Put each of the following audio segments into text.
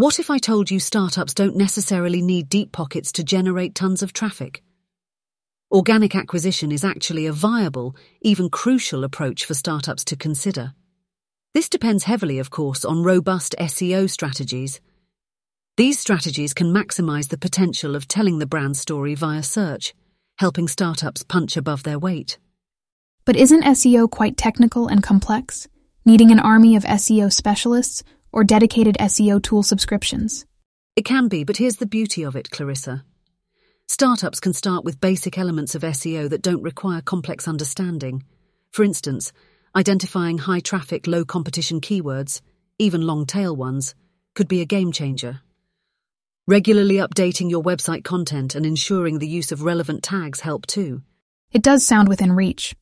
What if I told you startups don't necessarily need deep pockets to generate tons of traffic? Organic acquisition is actually a viable, even crucial approach for startups to consider. This depends heavily, of course, on robust SEO strategies. These strategies can maximize the potential of telling the brand story via search, helping startups punch above their weight. But isn't SEO quite technical and complex, needing an army of SEO specialists or dedicated SEO tool subscriptions? It can be, but here's the beauty of it, Clarissa. Startups can start with basic elements of SEO that don't require complex understanding. For instance, identifying high traffic, low competition keywords, even long tail ones, could be a game changer. Regularly updating your website content and ensuring the use of relevant tags help too. It does sound within reach.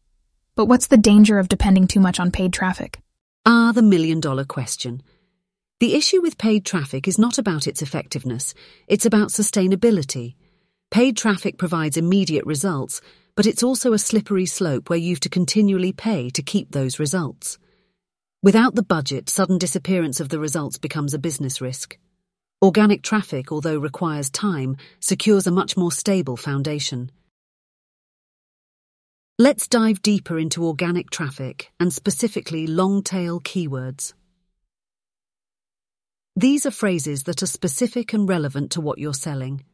But what's the danger of depending too much on paid traffic? Ah, the million dollar question. The issue with paid traffic is not about its effectiveness, it's about sustainability. Paid traffic provides immediate results, but it's also a slippery slope where you've to continually pay to keep those results. Without the budget, sudden disappearance of the results becomes a business risk. Organic traffic, although requires time, secures a much more stable foundation. Let's dive deeper into organic traffic and specifically long tail keywords. These are phrases that are specific and relevant to what you're selling.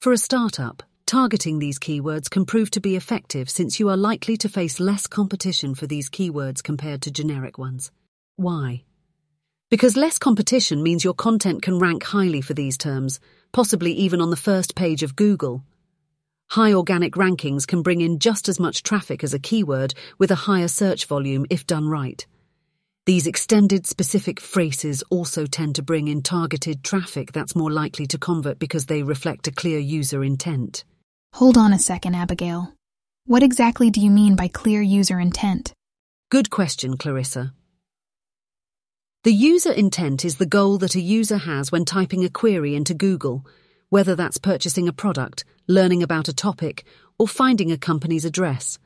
For a startup, targeting these keywords can prove to be effective since you are likely to face less competition for these keywords compared to generic ones. Why? Because less competition means your content can rank highly for these terms, possibly even on the first page of Google. High organic rankings can bring in just as much traffic as a keyword with a higher search volume if done right. These extended specific phrases also tend to bring in targeted traffic that's more likely to convert because they reflect a clear user intent. Hold on a second, Abigail. What exactly do you mean by clear user intent? Good question, Clarissa. The user intent is the goal that a user has when typing a query into Google, whether that's purchasing a product, learning about a topic, or finding a company's address.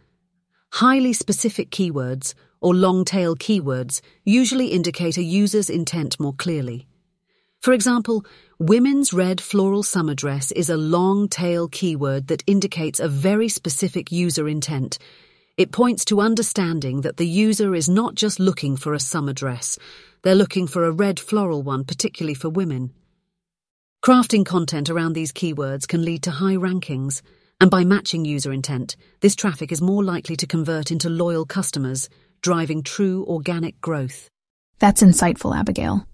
Highly specific keywords, or long tail keywords, usually indicate a user's intent more clearly. For example, women's red floral summer dress is a long tail keyword that indicates a very specific user intent. It points to understanding that the user is not just looking for a summer dress, they're looking for a red floral one, particularly for women. Crafting content around these keywords can lead to high rankings, and by matching user intent, this traffic is more likely to convert into loyal customers, driving true organic growth. That's insightful, Abigail.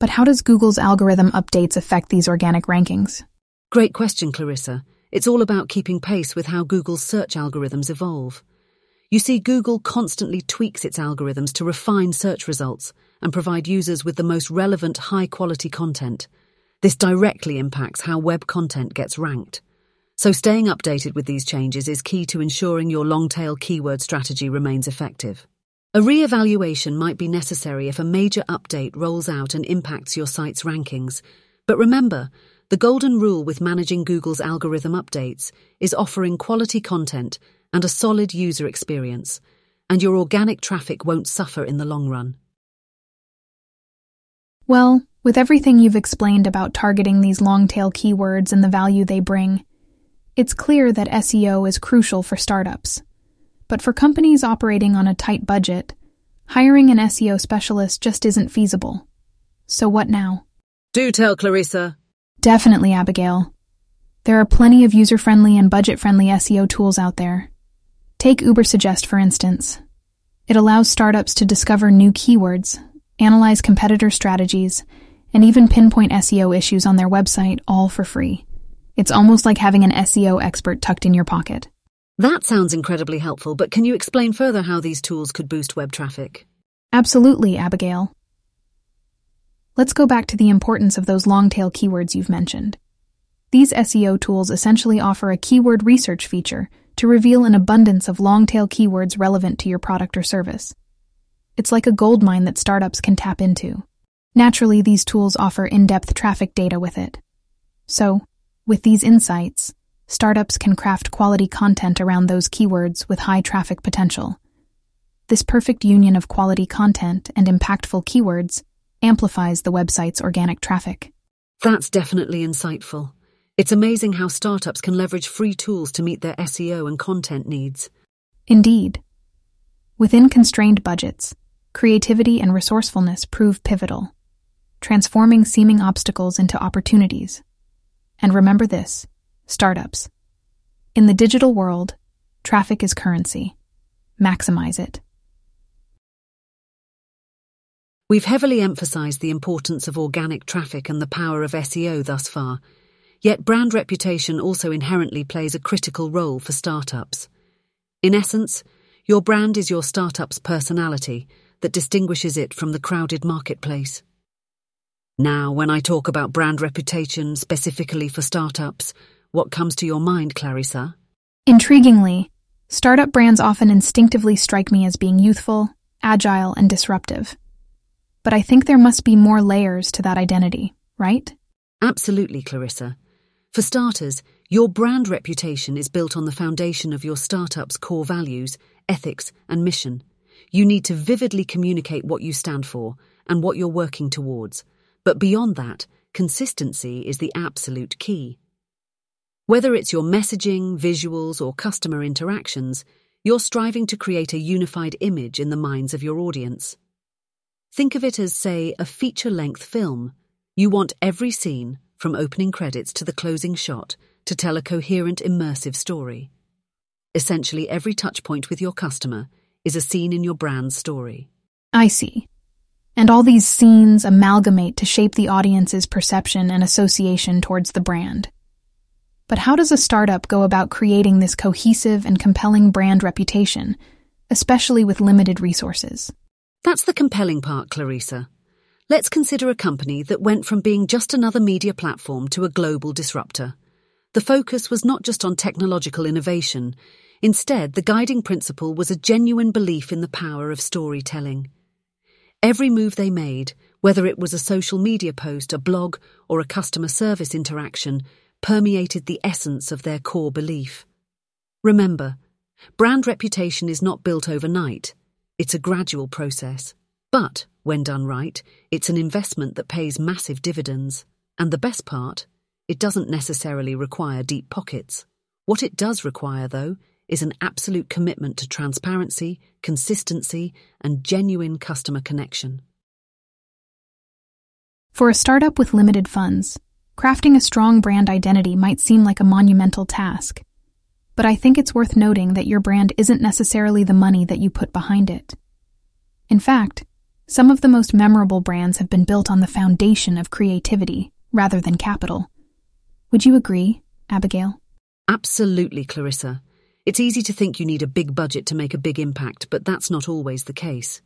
But how does Google's algorithm updates affect these organic rankings? Great question, Clarissa. It's all about keeping pace with how Google's search algorithms evolve. You see, Google constantly tweaks its algorithms to refine search results and provide users with the most relevant, high quality content. This directly impacts how web content gets ranked. So, staying updated with these changes is key to ensuring your long tail keyword strategy remains effective. A re evaluation might be necessary if a major update rolls out and impacts your site's rankings. But remember, the golden rule with managing Google's algorithm updates is offering quality content and a solid user experience, and your organic traffic won't suffer in the long run. Well, with everything you've explained about targeting these long tail keywords and the value they bring, it's clear that SEO is crucial for startups. But for companies operating on a tight budget, hiring an SEO specialist just isn't feasible. So what now? Do tell Clarissa. Definitely, Abigail. There are plenty of user friendly and budget friendly SEO tools out there. Take Ubersuggest, for instance. It allows startups to discover new keywords analyze competitor strategies, and even pinpoint SEO issues on their website all for free. It's almost like having an SEO expert tucked in your pocket. That sounds incredibly helpful, but can you explain further how these tools could boost web traffic? Absolutely, Abigail. Let's go back to the importance of those long tail keywords you've mentioned. These SEO tools essentially offer a keyword research feature to reveal an abundance of long tail keywords relevant to your product or service. It's like a gold mine that startups can tap into. Naturally, these tools offer in depth traffic data with it. So, with these insights, startups can craft quality content around those keywords with high traffic potential. This perfect union of quality content and impactful keywords amplifies the website's organic traffic. That's definitely insightful. It's amazing how startups can leverage free tools to meet their SEO and content needs. Indeed. Within constrained budgets, creativity and resourcefulness prove pivotal, transforming seeming obstacles into opportunities. And remember this startups. In the digital world, traffic is currency. Maximize it. We've heavily emphasized the importance of organic traffic and the power of SEO thus far, yet brand reputation also inherently plays a critical role for startups. In essence, your brand is your startup's personality that distinguishes it from the crowded marketplace. Now, when I talk about brand reputation specifically for startups, what comes to your mind, Clarissa? Intriguingly, startup brands often instinctively strike me as being youthful, agile, and disruptive. But I think there must be more layers to that identity, right? Absolutely, Clarissa. For starters, your brand reputation is built on the foundation of your startup's core values, ethics, and mission. You need to vividly communicate what you stand for and what you're working towards. But beyond that, consistency is the absolute key. Whether it's your messaging, visuals, or customer interactions, you're striving to create a unified image in the minds of your audience. Think of it as, say, a feature length film. You want every scene, from opening credits to the closing shot, to tell a coherent, immersive story. Essentially, every touchpoint with your customer is a scene in your brand's story. I see. And all these scenes amalgamate to shape the audience's perception and association towards the brand. But how does a startup go about creating this cohesive and compelling brand reputation, especially with limited resources? That's the compelling part, Clarissa. Let's consider a company that went from being just another media platform to a global disruptor. The focus was not just on technological innovation. Instead, the guiding principle was a genuine belief in the power of storytelling. Every move they made, whether it was a social media post, a blog, or a customer service interaction, permeated the essence of their core belief. Remember, brand reputation is not built overnight. It's a gradual process. But, when done right, it's an investment that pays massive dividends. And the best part, it doesn't necessarily require deep pockets. What it does require, though, is an absolute commitment to transparency, consistency, and genuine customer connection. For a startup with limited funds, crafting a strong brand identity might seem like a monumental task. But I think it's worth noting that your brand isn't necessarily the money that you put behind it. In fact, some of the most memorable brands have been built on the foundation of creativity rather than capital. Would you agree, Abigail? Absolutely, Clarissa. It's easy to think you need a big budget to make a big impact, but that's not always the case.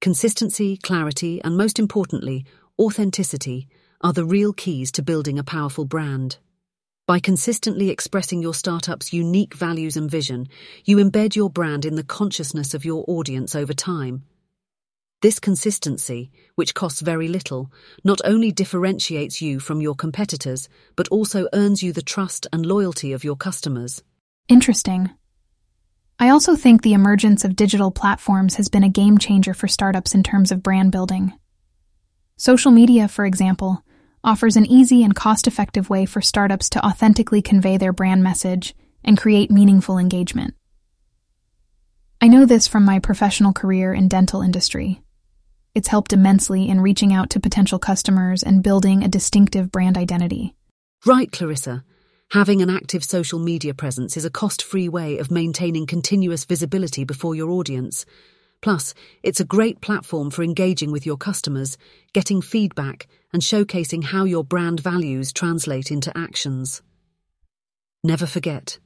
Consistency, clarity, and most importantly, authenticity are the real keys to building a powerful brand. By consistently expressing your startup's unique values and vision, you embed your brand in the consciousness of your audience over time. This consistency, which costs very little, not only differentiates you from your competitors, but also earns you the trust and loyalty of your customers. Interesting. I also think the emergence of digital platforms has been a game changer for startups in terms of brand building. Social media, for example, offers an easy and cost effective way for startups to authentically convey their brand message and create meaningful engagement. I know this from my professional career in dental industry. It's helped immensely in reaching out to potential customers and building a distinctive brand identity. Right, Clarissa. Having an active social media presence is a cost free way of maintaining continuous visibility before your audience. Plus, it's a great platform for engaging with your customers, getting feedback, and showcasing how your brand values translate into actions. Never forget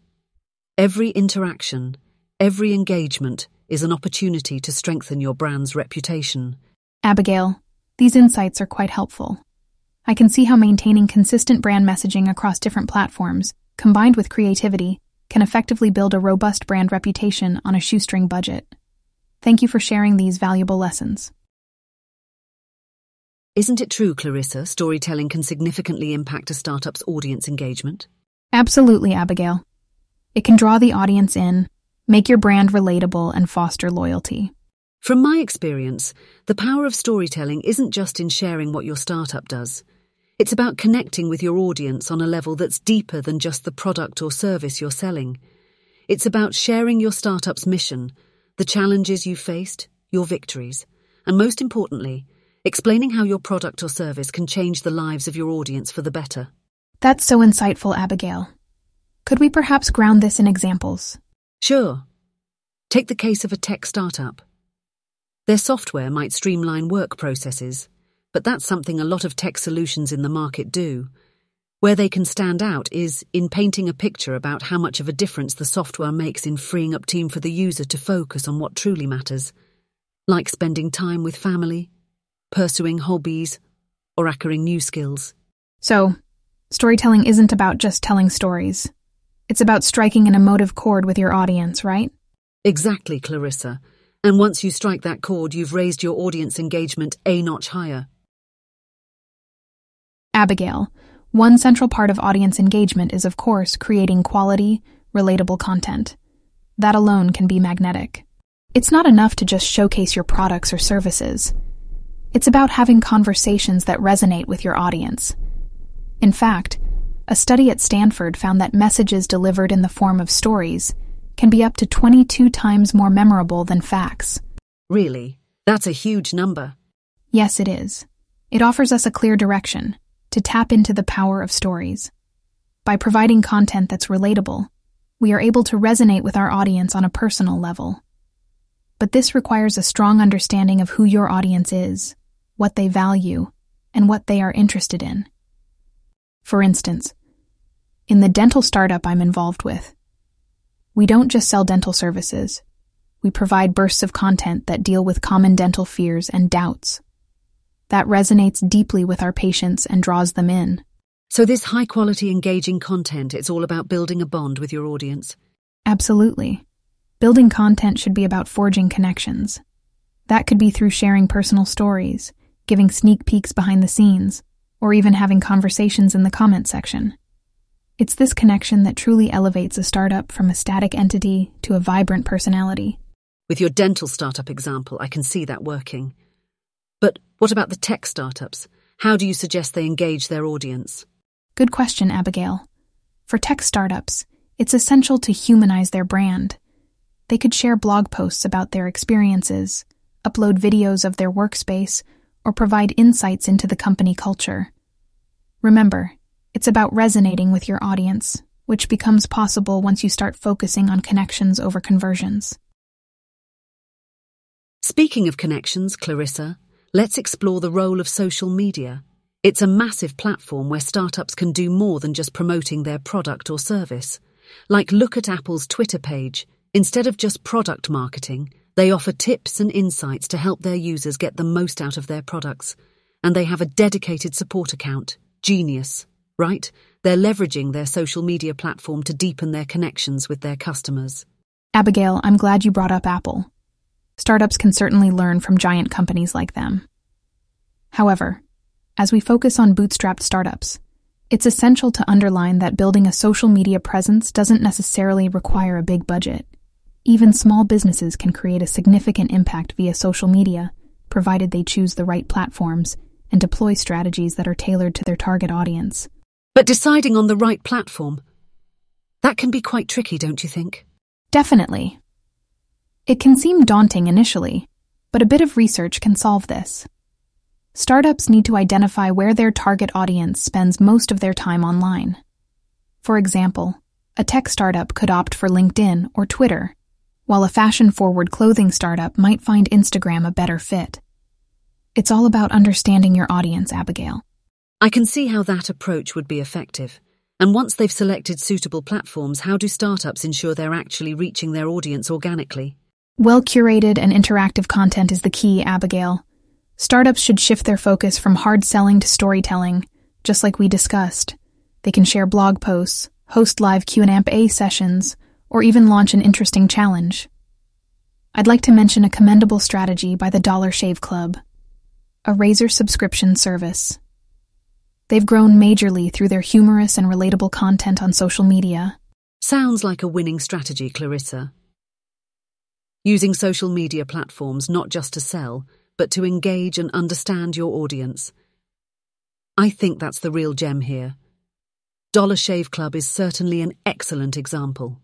every interaction, every engagement is an opportunity to strengthen your brand's reputation. Abigail, these insights are quite helpful. I can see how maintaining consistent brand messaging across different platforms, combined with creativity, can effectively build a robust brand reputation on a shoestring budget. Thank you for sharing these valuable lessons. Isn't it true, Clarissa, storytelling can significantly impact a startup's audience engagement? Absolutely, Abigail. It can draw the audience in, make your brand relatable, and foster loyalty. From my experience, the power of storytelling isn't just in sharing what your startup does. It's about connecting with your audience on a level that's deeper than just the product or service you're selling. It's about sharing your startup's mission, the challenges you faced, your victories, and most importantly, explaining how your product or service can change the lives of your audience for the better. That's so insightful, Abigail. Could we perhaps ground this in examples? Sure. Take the case of a tech startup. Their software might streamline work processes, but that's something a lot of tech solutions in the market do. Where they can stand out is in painting a picture about how much of a difference the software makes in freeing up time for the user to focus on what truly matters, like spending time with family, pursuing hobbies, or acquiring new skills. So, storytelling isn't about just telling stories. It's about striking an emotive chord with your audience, right? Exactly, Clarissa. And once you strike that chord, you've raised your audience engagement a notch higher. Abigail, one central part of audience engagement is, of course, creating quality, relatable content. That alone can be magnetic. It's not enough to just showcase your products or services. It's about having conversations that resonate with your audience. In fact, a study at Stanford found that messages delivered in the form of stories can be up to 22 times more memorable than facts. Really? That's a huge number. Yes, it is. It offers us a clear direction to tap into the power of stories. By providing content that's relatable, we are able to resonate with our audience on a personal level. But this requires a strong understanding of who your audience is, what they value, and what they are interested in. For instance, in the dental startup I'm involved with, we don't just sell dental services. We provide bursts of content that deal with common dental fears and doubts. That resonates deeply with our patients and draws them in. So, this high quality, engaging content, it's all about building a bond with your audience. Absolutely. Building content should be about forging connections. That could be through sharing personal stories, giving sneak peeks behind the scenes, or even having conversations in the comment section. It's this connection that truly elevates a startup from a static entity to a vibrant personality. With your dental startup example, I can see that working. But what about the tech startups? How do you suggest they engage their audience? Good question, Abigail. For tech startups, it's essential to humanize their brand. They could share blog posts about their experiences, upload videos of their workspace, or provide insights into the company culture. Remember, it's about resonating with your audience, which becomes possible once you start focusing on connections over conversions. Speaking of connections, Clarissa, let's explore the role of social media. It's a massive platform where startups can do more than just promoting their product or service. Like look at Apple's Twitter page. Instead of just product marketing, they offer tips and insights to help their users get the most out of their products. And they have a dedicated support account, Genius, right? They're leveraging their social media platform to deepen their connections with their customers. Abigail, I'm glad you brought up Apple. Startups can certainly learn from giant companies like them. However, as we focus on bootstrapped startups, it's essential to underline that building a social media presence doesn't necessarily require a big budget. Even small businesses can create a significant impact via social media, provided they choose the right platforms and deploy strategies that are tailored to their target audience. But deciding on the right platform, that can be quite tricky, don't you think? Definitely. It can seem daunting initially, but a bit of research can solve this. Startups need to identify where their target audience spends most of their time online. For example, a tech startup could opt for LinkedIn or Twitter, while a fashion forward clothing startup might find Instagram a better fit. It's all about understanding your audience, Abigail. I can see how that approach would be effective. And once they've selected suitable platforms, how do startups ensure they're actually reaching their audience organically? Well curated and interactive content is the key, Abigail. Startups should shift their focus from hard selling to storytelling, just like we discussed. They can share blog posts, host live Q&A sessions, or even launch an interesting challenge. I'd like to mention a commendable strategy by the Dollar Shave Club, a razor subscription service. They've grown majorly through their humorous and relatable content on social media. Sounds like a winning strategy, Clarissa. Using social media platforms not just to sell, but to engage and understand your audience. I think that's the real gem here. Dollar Shave Club is certainly an excellent example.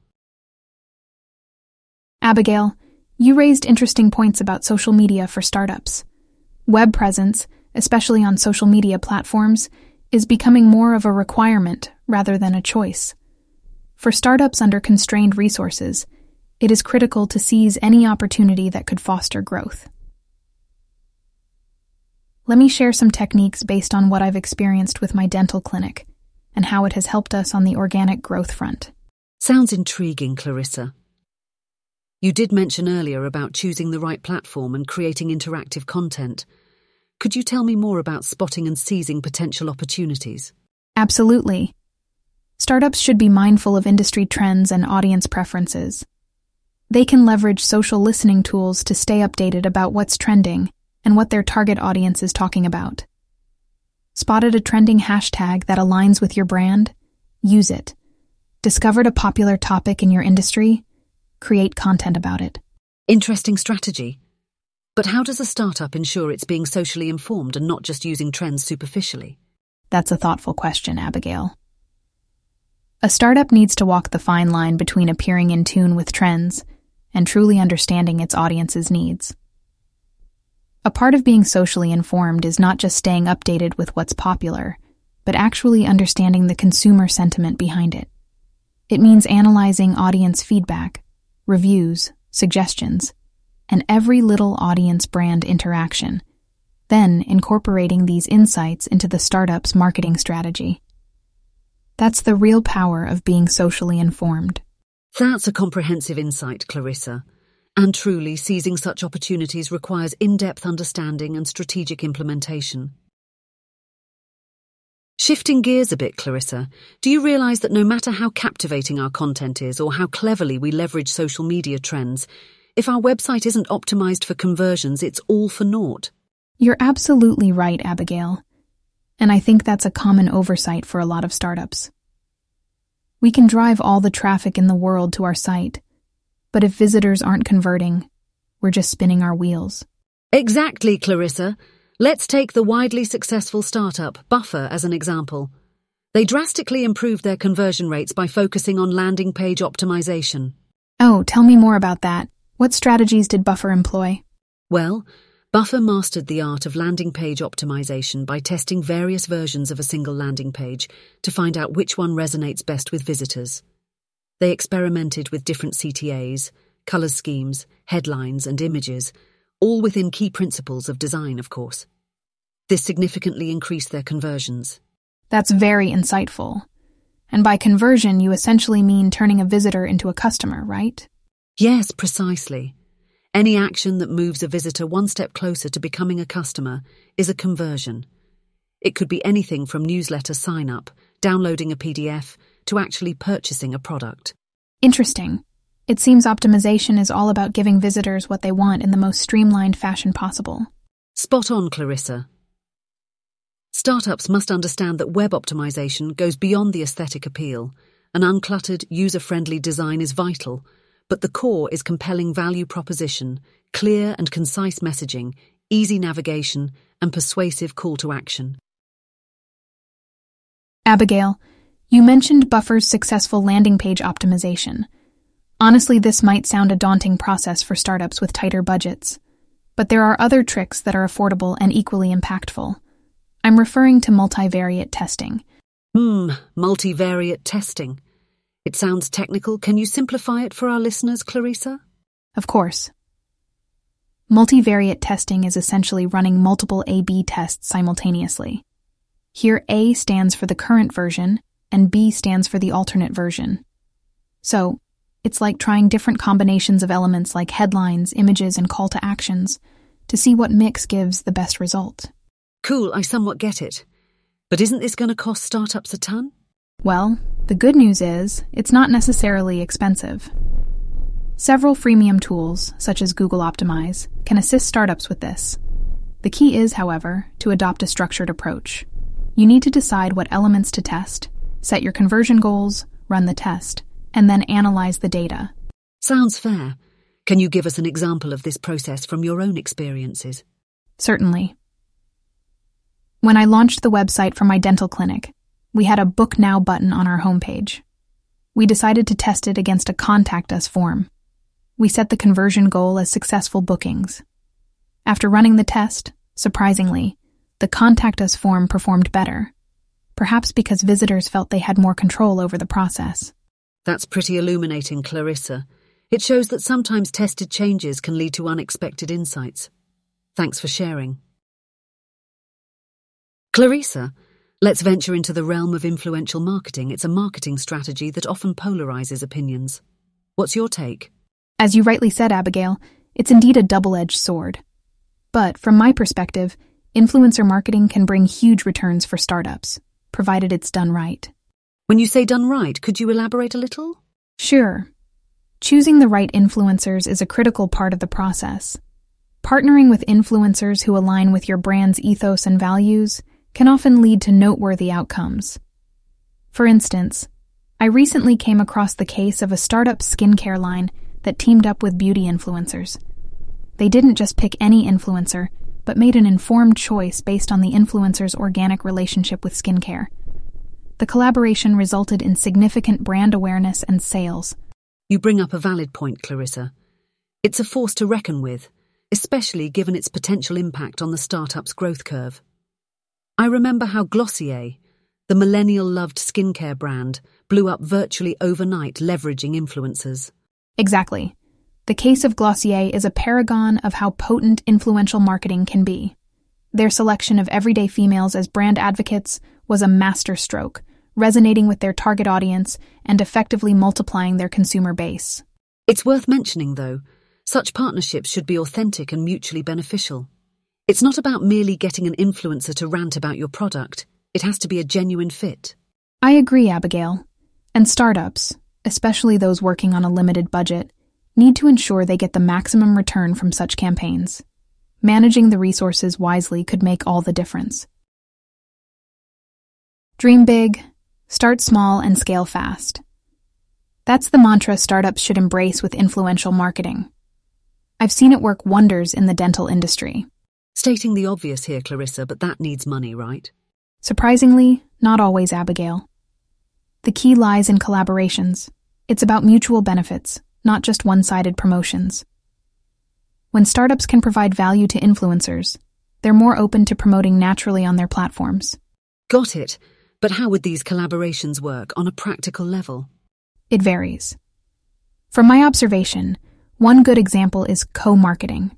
Abigail, you raised interesting points about social media for startups. Web presence, especially on social media platforms, is becoming more of a requirement rather than a choice. For startups under constrained resources, it is critical to seize any opportunity that could foster growth. Let me share some techniques based on what I've experienced with my dental clinic and how it has helped us on the organic growth front. Sounds intriguing, Clarissa. You did mention earlier about choosing the right platform and creating interactive content. Could you tell me more about spotting and seizing potential opportunities? Absolutely. Startups should be mindful of industry trends and audience preferences. They can leverage social listening tools to stay updated about what's trending and what their target audience is talking about. Spotted a trending hashtag that aligns with your brand? Use it. Discovered a popular topic in your industry? Create content about it. Interesting strategy. But how does a startup ensure it's being socially informed and not just using trends superficially? That's a thoughtful question, Abigail. A startup needs to walk the fine line between appearing in tune with trends and truly understanding its audience's needs. A part of being socially informed is not just staying updated with what's popular, but actually understanding the consumer sentiment behind it. It means analyzing audience feedback, reviews, suggestions, and every little audience brand interaction, then incorporating these insights into the startup's marketing strategy. That's the real power of being socially informed. That's a comprehensive insight, Clarissa. And truly, seizing such opportunities requires in depth understanding and strategic implementation. Shifting gears a bit, Clarissa, do you realise that no matter how captivating our content is or how cleverly we leverage social media trends, if our website isn't optimised for conversions, it's all for naught? You're absolutely right, Abigail. And I think that's a common oversight for a lot of startups. We can drive all the traffic in the world to our site, but if visitors aren't converting, we're just spinning our wheels. Exactly, Clarissa. Let's take the widely successful startup Buffer as an example. They drastically improved their conversion rates by focusing on landing page optimization. Oh, tell me more about that. What strategies did Buffer employ? Well, Buffer mastered the art of landing page optimization by testing various versions of a single landing page to find out which one resonates best with visitors. They experimented with different CTAs, color schemes, headlines, and images all within key principles of design, of course. This significantly increased their conversions. That's very insightful. And by conversion, you essentially mean turning a visitor into a customer, right? Yes, precisely. Any action that moves a visitor one step closer to becoming a customer is a conversion. It could be anything from newsletter sign up, downloading a PDF, to actually purchasing a product. Interesting. It seems optimization is all about giving visitors what they want in the most streamlined fashion possible. Spot on, Clarissa. Startups must understand that web optimization goes beyond the aesthetic appeal. An uncluttered, user friendly design is vital, but the core is compelling value proposition, clear and concise messaging, easy navigation, and persuasive call to action. Abigail, you mentioned Buffer's successful landing page optimization. Honestly, this might sound a daunting process for startups with tighter budgets, but there are other tricks that are affordable and equally impactful. I'm referring to multivariate testing. Hmm, multivariate testing. It sounds technical. Can you simplify it for our listeners, Clarissa? Of course. Multivariate testing is essentially running multiple A B tests simultaneously. Here, A stands for the current version, and B stands for the alternate version. So, it's like trying different combinations of elements like headlines, images, and call to actions to see what mix gives the best result. Cool, I somewhat get it. But isn't this going to cost startups a ton? Well, the good news is it's not necessarily expensive. Several freemium tools, such as Google Optimize, can assist startups with this. The key is, however, to adopt a structured approach. You need to decide what elements to test, set your conversion goals, run the test, and then analyze the data. Sounds fair. Can you give us an example of this process from your own experiences? Certainly. When I launched the website for my dental clinic, we had a Book Now button on our homepage. We decided to test it against a Contact Us form. We set the conversion goal as successful bookings. After running the test, surprisingly, the Contact Us form performed better, perhaps because visitors felt they had more control over the process. That's pretty illuminating, Clarissa. It shows that sometimes tested changes can lead to unexpected insights. Thanks for sharing. Clarissa, let's venture into the realm of influential marketing. It's a marketing strategy that often polarizes opinions. What's your take? As you rightly said, Abigail, it's indeed a double edged sword. But from my perspective, influencer marketing can bring huge returns for startups, provided it's done right. When you say done right, could you elaborate a little? Sure. Choosing the right influencers is a critical part of the process. Partnering with influencers who align with your brand's ethos and values can often lead to noteworthy outcomes. For instance, I recently came across the case of a startup skincare line that teamed up with beauty influencers. They didn't just pick any influencer, but made an informed choice based on the influencer's organic relationship with skincare. The collaboration resulted in significant brand awareness and sales you bring up a valid point, Clarissa. It's a force to reckon with, especially given its potential impact on the startup's growth curve. I remember how Glossier, the millennial loved skincare brand, blew up virtually overnight leveraging influencers. Exactly. The case of Glossier is a paragon of how potent influential marketing can be. Their selection of everyday females as brand advocates was a masterstroke, resonating with their target audience and effectively multiplying their consumer base. It's worth mentioning, though, such partnerships should be authentic and mutually beneficial. It's not about merely getting an influencer to rant about your product, it has to be a genuine fit. I agree, Abigail. And startups, especially those working on a limited budget, need to ensure they get the maximum return from such campaigns. Managing the resources wisely could make all the difference. Dream big, Start small and scale fast. That's the mantra startups should embrace with influential marketing. I've seen it work wonders in the dental industry. Stating the obvious here, Clarissa, but that needs money, right? Surprisingly, not always, Abigail. The key lies in collaborations. It's about mutual benefits, not just one sided promotions. When startups can provide value to influencers, they're more open to promoting naturally on their platforms. Got it. But how would these collaborations work on a practical level? It varies. From my observation, one good example is co marketing.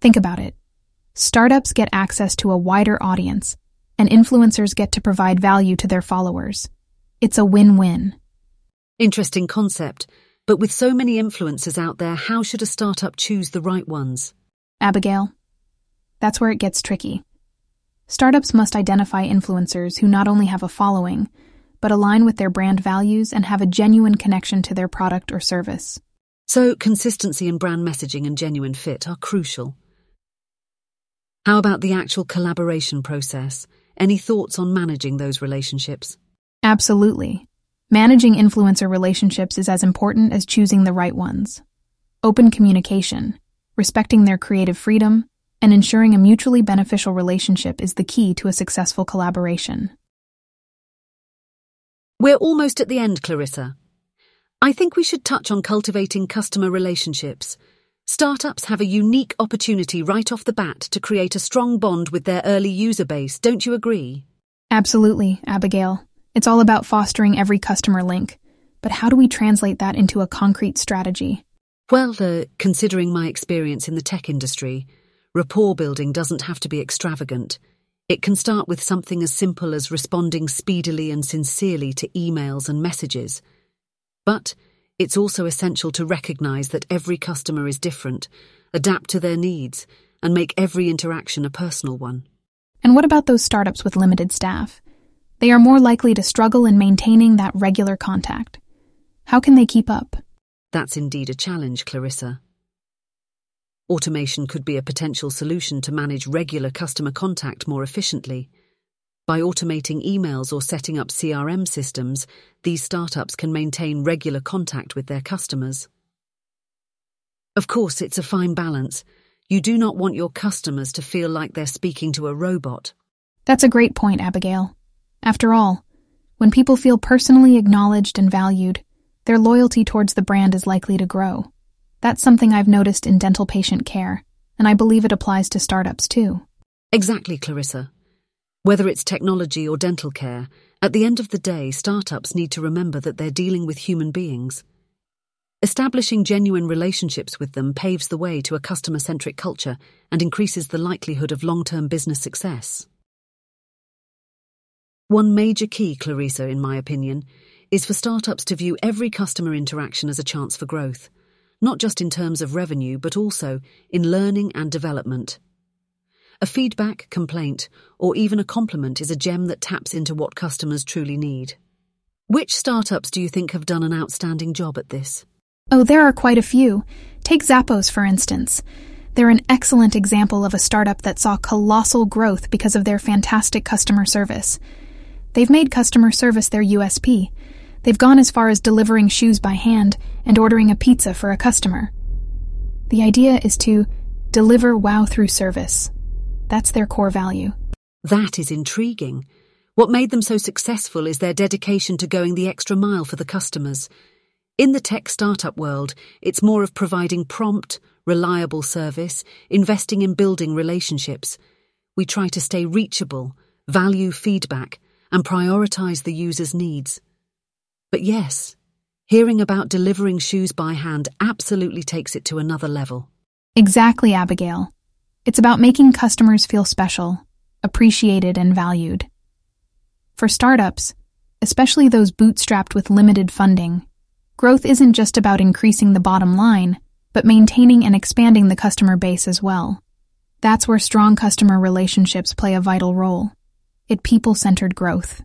Think about it. Startups get access to a wider audience, and influencers get to provide value to their followers. It's a win win. Interesting concept, but with so many influencers out there, how should a startup choose the right ones? Abigail, that's where it gets tricky. Startups must identify influencers who not only have a following, but align with their brand values and have a genuine connection to their product or service. So, consistency in brand messaging and genuine fit are crucial. How about the actual collaboration process? Any thoughts on managing those relationships? Absolutely. Managing influencer relationships is as important as choosing the right ones. Open communication, respecting their creative freedom, and ensuring a mutually beneficial relationship is the key to a successful collaboration. We're almost at the end, Clarissa. I think we should touch on cultivating customer relationships. Startups have a unique opportunity right off the bat to create a strong bond with their early user base, don't you agree? Absolutely, Abigail. It's all about fostering every customer link. But how do we translate that into a concrete strategy? Well, uh, considering my experience in the tech industry, Rapport building doesn't have to be extravagant. It can start with something as simple as responding speedily and sincerely to emails and messages. But it's also essential to recognize that every customer is different, adapt to their needs, and make every interaction a personal one. And what about those startups with limited staff? They are more likely to struggle in maintaining that regular contact. How can they keep up? That's indeed a challenge, Clarissa. Automation could be a potential solution to manage regular customer contact more efficiently. By automating emails or setting up CRM systems, these startups can maintain regular contact with their customers. Of course, it's a fine balance. You do not want your customers to feel like they're speaking to a robot. That's a great point, Abigail. After all, when people feel personally acknowledged and valued, their loyalty towards the brand is likely to grow. That's something I've noticed in dental patient care, and I believe it applies to startups too. Exactly, Clarissa. Whether it's technology or dental care, at the end of the day, startups need to remember that they're dealing with human beings. Establishing genuine relationships with them paves the way to a customer centric culture and increases the likelihood of long term business success. One major key, Clarissa, in my opinion, is for startups to view every customer interaction as a chance for growth, not just in terms of revenue, but also in learning and development. A feedback, complaint, or even a compliment is a gem that taps into what customers truly need. Which startups do you think have done an outstanding job at this? Oh, there are quite a few. Take Zappos, for instance. They're an excellent example of a startup that saw colossal growth because of their fantastic customer service. They've made customer service their USP. They've gone as far as delivering shoes by hand and ordering a pizza for a customer. The idea is to deliver wow through service. That's their core value. That is intriguing. What made them so successful is their dedication to going the extra mile for the customers. In the tech startup world, it's more of providing prompt, reliable service, investing in building relationships. We try to stay reachable, value feedback, and prioritize the user's needs. But yes, hearing about delivering shoes by hand absolutely takes it to another level. Exactly, Abigail. It's about making customers feel special, appreciated, and valued. For startups, especially those bootstrapped with limited funding, Growth isn't just about increasing the bottom line, but maintaining and expanding the customer base as well. That's where strong customer relationships play a vital role. It people centered growth.